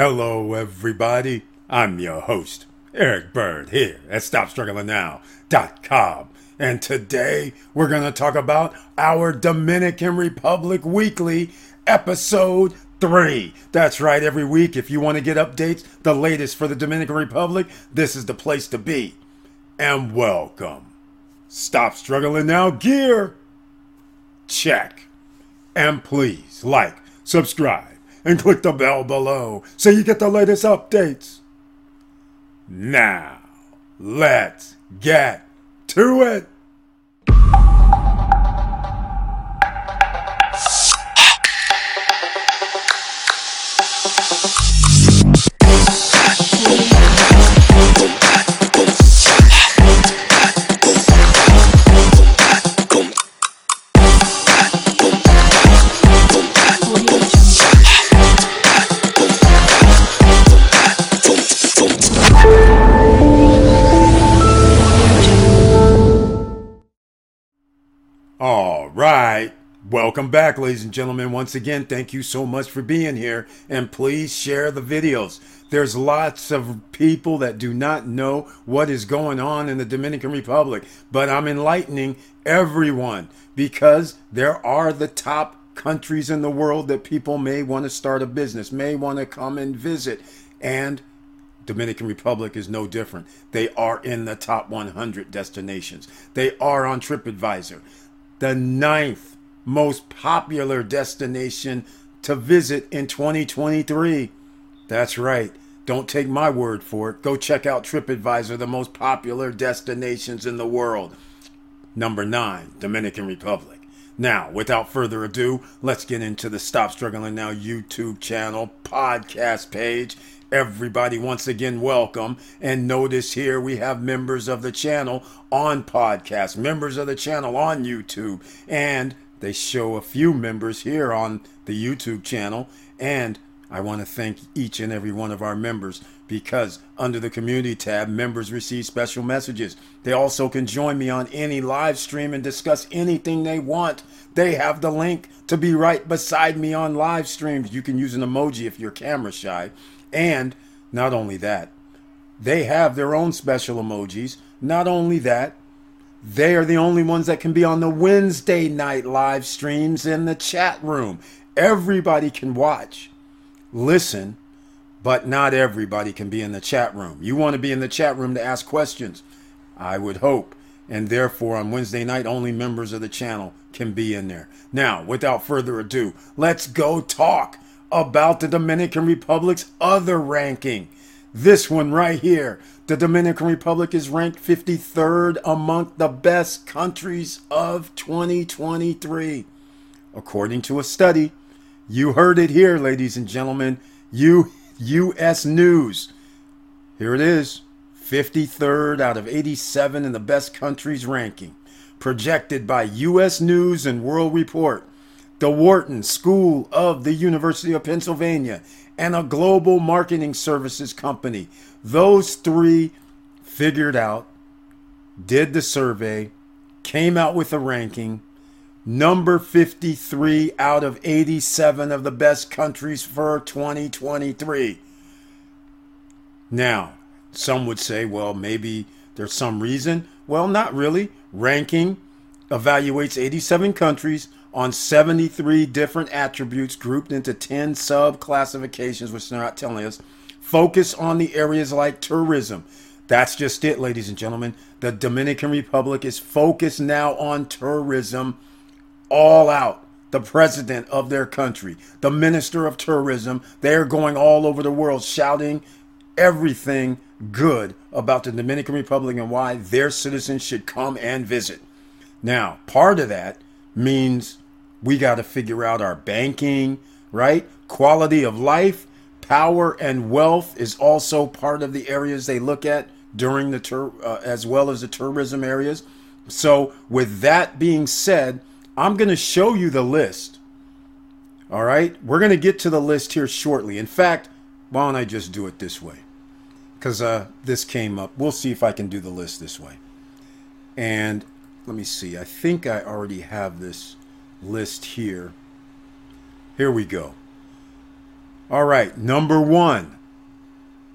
Hello, everybody. I'm your host, Eric Bird, here at StopStrugglingNow.com. And today we're going to talk about our Dominican Republic Weekly, episode three. That's right, every week, if you want to get updates, the latest for the Dominican Republic, this is the place to be. And welcome. Stop Struggling Now gear. Check. And please like, subscribe, and click the bell below so you get the latest updates. Now, let's get to it. Welcome back, ladies and gentlemen. Once again, thank you so much for being here. And please share the videos. There's lots of people that do not know what is going on in the Dominican Republic, but I'm enlightening everyone because there are the top countries in the world that people may want to start a business, may want to come and visit. And Dominican Republic is no different. They are in the top 100 destinations. They are on TripAdvisor the ninth most popular destination to visit in 2023. That's right. Don't take my word for it. Go check out TripAdvisor, the most popular destinations in the world. Number nine, Dominican Republic. Now, without further ado, let's get into the Stop Struggling Now YouTube channel, podcast page, Everybody, once again, welcome. And notice here we have members of the channel on podcast, members of the channel on YouTube, and they show a few members here on the YouTube channel. And I want to thank each and every one of our members because under the community tab, members receive special messages. They also can join me on any live stream and discuss anything they want. They have the link to be right beside me on live streams. You can use an emoji if you're camera shy. And not only that, they have their own special emojis. Not only that, they are the only ones that can be on the Wednesday night live streams in the chat room. Everybody can watch, listen, but not everybody can be in the chat room. You want to be in the chat room to ask questions, I would hope. And therefore, on Wednesday night, only members of the channel can be in there. Now, without further ado, let's go talk about the Dominican Republic's other ranking. This one right here. The Dominican Republic is ranked 53rd among the best countries of 2023. According to a study, you heard it here, ladies and gentlemen. U- U.S. News. Here it is 53rd out of 87 in the best countries ranking. Projected by U.S. News and World Report the Wharton School of the University of Pennsylvania, and a global marketing services company. Those three figured out, did the survey, came out with a ranking. Number 53 out of 87 of the best countries for 2023. Now, some would say, well, maybe there's some reason. Well, not really. Ranking evaluates 87 countries on 73 different attributes grouped into 10 sub classifications, which they're not telling us. Focus on the areas like tourism. That's just it, ladies and gentlemen. The Dominican Republic is focused now on tourism all out. The president of their country, the minister of tourism, they're going all over the world shouting everything good about the Dominican Republic and why their citizens should come and visit. Now, part of that means we got to figure out our banking, right? Quality of life, power, and wealth is also part of the areas they look at during the tour, uh, as well as the tourism areas. So, with that being said, I'm going to show you the list. All right, we're going to get to the list here shortly. In fact, why don't I just do it this way? Because uh, this came up. We'll see if I can do the list this way. And let me see. I think I already have this list here. Here we go. All right, number one,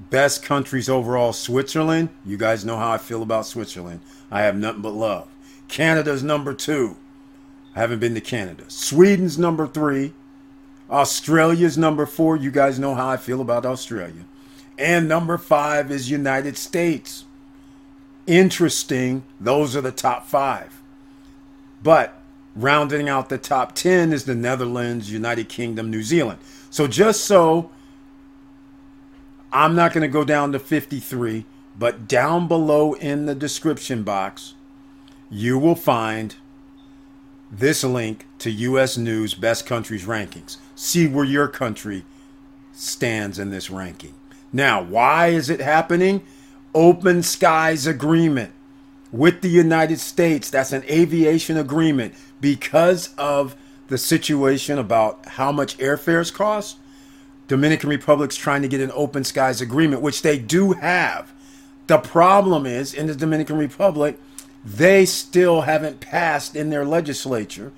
best countries overall, Switzerland. You guys know how I feel about Switzerland. I have nothing but love. Canada's number two. I haven't been to Canada. Sweden's number three. Australia's number four. You guys know how I feel about Australia. And number five is United States. Interesting. Those are the top five. But rounding out the top 10 is the Netherlands, United Kingdom, New Zealand. So just so I'm not going to go down to 53, but down below in the description box, you will find this link to US News Best Countries Rankings. See where your country stands in this ranking. Now, why is it happening? Open Skies Agreement with the United States. That's an aviation agreement because of the situation about how much airfares cost. Dominican Republic's trying to get an open skies agreement, which they do have. The problem is in the Dominican Republic, they still haven't passed in their legislature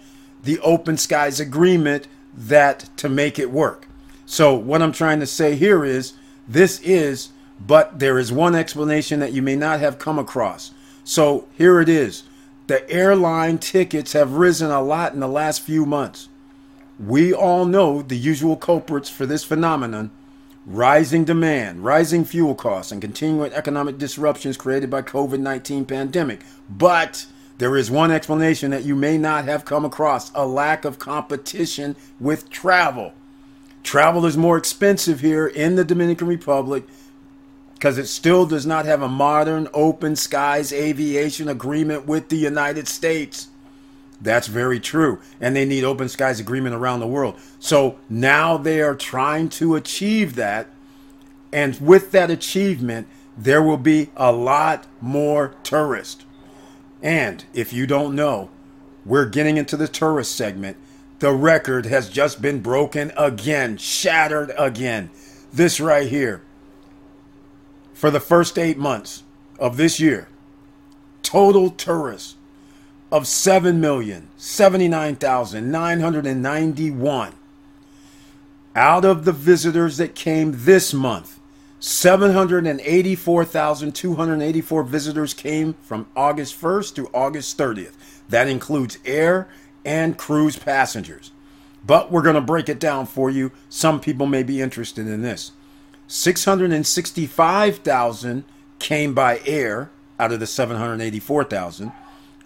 the open skies agreement that to make it work. So what I'm trying to say here is this is but there is one explanation that you may not have come across. So here it is. The airline tickets have risen a lot in the last few months. We all know the usual culprits for this phenomenon rising demand, rising fuel costs, and continuing economic disruptions created by COVID-19 pandemic. But there is one explanation that you may not have come across, a lack of competition with travel. Travel is more expensive here in the Dominican Republic because it still does not have a modern open skies aviation agreement with the United States. That's very true. And they need open skies agreement around the world. So now they are trying to achieve that. And with that achievement, there will be a lot more tourists. And if you don't know, we're getting into the tourist segment. The record has just been broken again, shattered again. This right here. For the first eight months of this year, total tourists of 7,079,991. Out of the visitors that came this month, 784,284 visitors came from August 1st to August 30th. That includes air and cruise passengers. But we're going to break it down for you. Some people may be interested in this. 665,000 came by air out of the 784,000.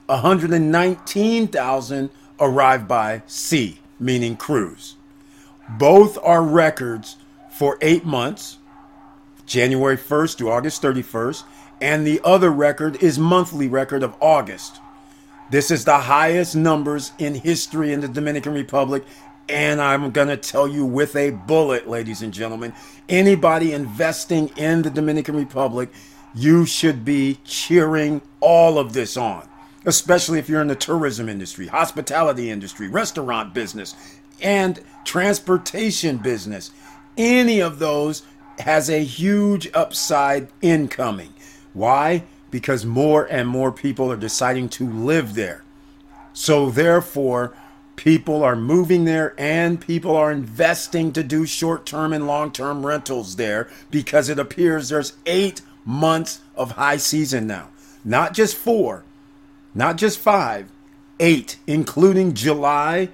119,000 arrived by sea, meaning cruise. Both are records for eight months, January 1st to August 31st, and the other record is monthly record of August. This is the highest numbers in history in the Dominican Republic, and I'm going to tell you with a bullet, ladies and gentlemen, anybody investing in the Dominican Republic, you should be cheering all of this on especially if you're in the tourism industry, hospitality industry, restaurant business, and transportation business. Any of those has a huge upside incoming. Why? Because more and more people are deciding to live there. So, therefore, people are moving there and people are investing to do short term and long term rentals there because it appears there's eight months of high season now. Not just four, not just five, eight, including July,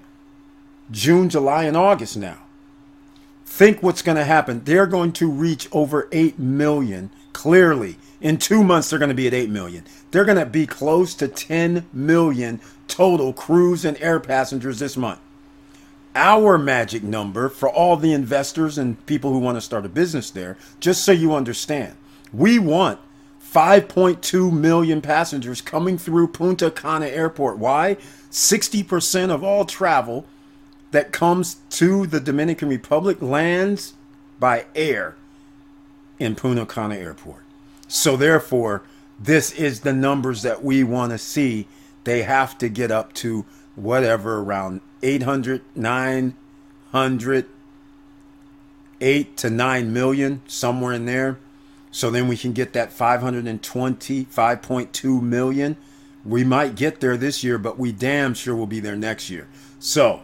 June, July, and August now. Think what's going to happen. They're going to reach over 8 million clearly. In two months, they're going to be at 8 million. They're going to be close to 10 million total cruise and air passengers this month. Our magic number for all the investors and people who want to start a business there, just so you understand, we want 5.2 million passengers coming through Punta Cana Airport. Why? 60% of all travel that comes to the Dominican Republic lands by air in Punta Cana Airport. So, therefore, this is the numbers that we want to see. They have to get up to whatever around 800, 900, 8 to 9 million, somewhere in there. So then we can get that 520, 5.2 million. We might get there this year, but we damn sure will be there next year. So,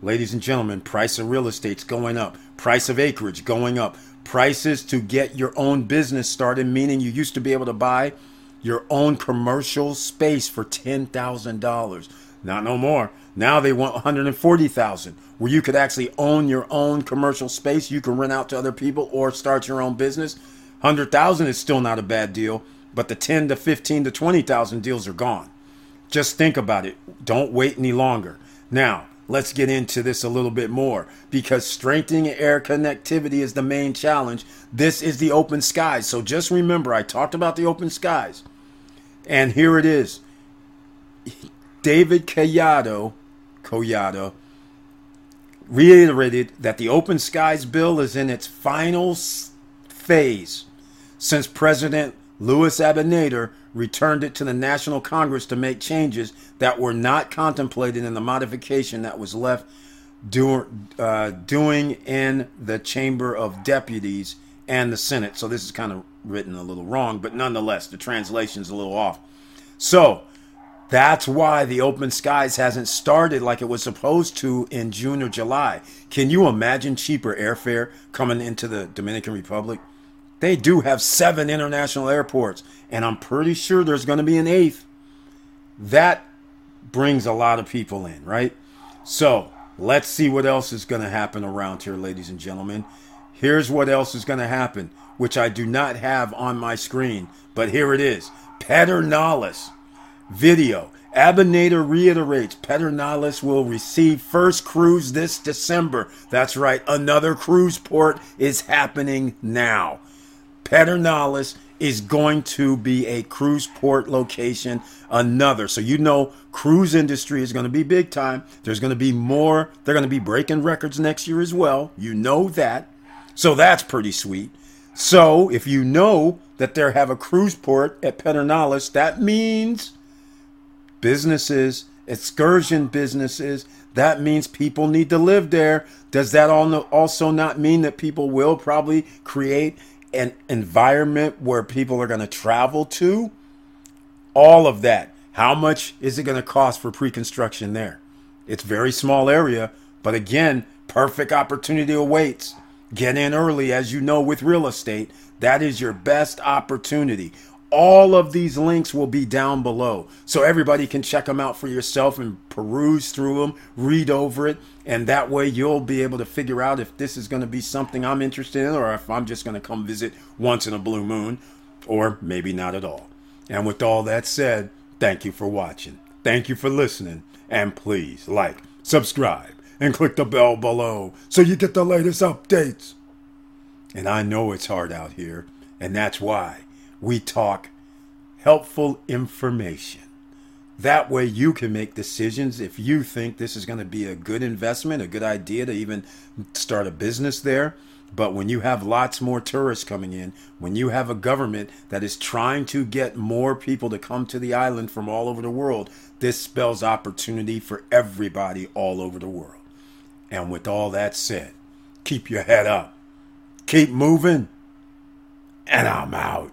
ladies and gentlemen, price of real estate's going up. price of acreage going up, prices to get your own business started, meaning you used to be able to buy your own commercial space for $10,000. Not no more. Now they want 140,000 where you could actually own your own commercial space. You can rent out to other people or start your own business. 100,000 is still not a bad deal, but the 10 to 15 to 20,000 deals are gone. Just think about it. Don't wait any longer. Now, let's get into this a little bit more because strengthening air connectivity is the main challenge. This is the open skies. So just remember, I talked about the open skies. And here it is. David Collado, Collado reiterated that the open skies bill is in its final phase since President Louis Abinader returned it to the National Congress to make changes that were not contemplated in the modification that was left do, uh, doing in the Chamber of Deputies and the Senate. So this is kind of written a little wrong, but nonetheless, the translation is a little off. So that's why the open skies hasn't started like it was supposed to in June or July. Can you imagine cheaper airfare coming into the Dominican Republic? They do have seven international airports, and I'm pretty sure there's going to be an eighth. That brings a lot of people in, right? So let's see what else is going to happen around here, ladies and gentlemen. Here's what else is going to happen, which I do not have on my screen, but here it is. Pedernales video. Abinader reiterates Pedernales will receive first cruise this December. That's right, another cruise port is happening now. Pedernales is going to be a cruise port location, another. So you know cruise industry is going to be big time. There's going to be more. They're going to be breaking records next year as well. You know that. So that's pretty sweet. So if you know that they have a cruise port at Pedernales, that means businesses, excursion businesses, that means people need to live there. Does that also not mean that people will probably create an environment where people are going to travel to. All of that. How much is it going to cost for pre construction there? It's very small area, but again, perfect opportunity awaits. Get in early, as you know, with real estate. That is your best opportunity. All of these links will be down below. So everybody can check them out for yourself and peruse through them, read over it, and that way you'll be able to figure out if this is going to be something I'm interested in or if I'm just going to come visit once in a blue moon or maybe not at all. And with all that said, thank you for watching. Thank you for listening. And please like, subscribe, and click the bell below so you get the latest updates. And I know it's hard out here, and that's why we talk helpful information. That way, you can make decisions if you think this is going to be a good investment, a good idea to even start a business there. But when you have lots more tourists coming in, when you have a government that is trying to get more people to come to the island from all over the world, this spells opportunity for everybody all over the world. And with all that said, keep your head up, keep moving, and I'm out.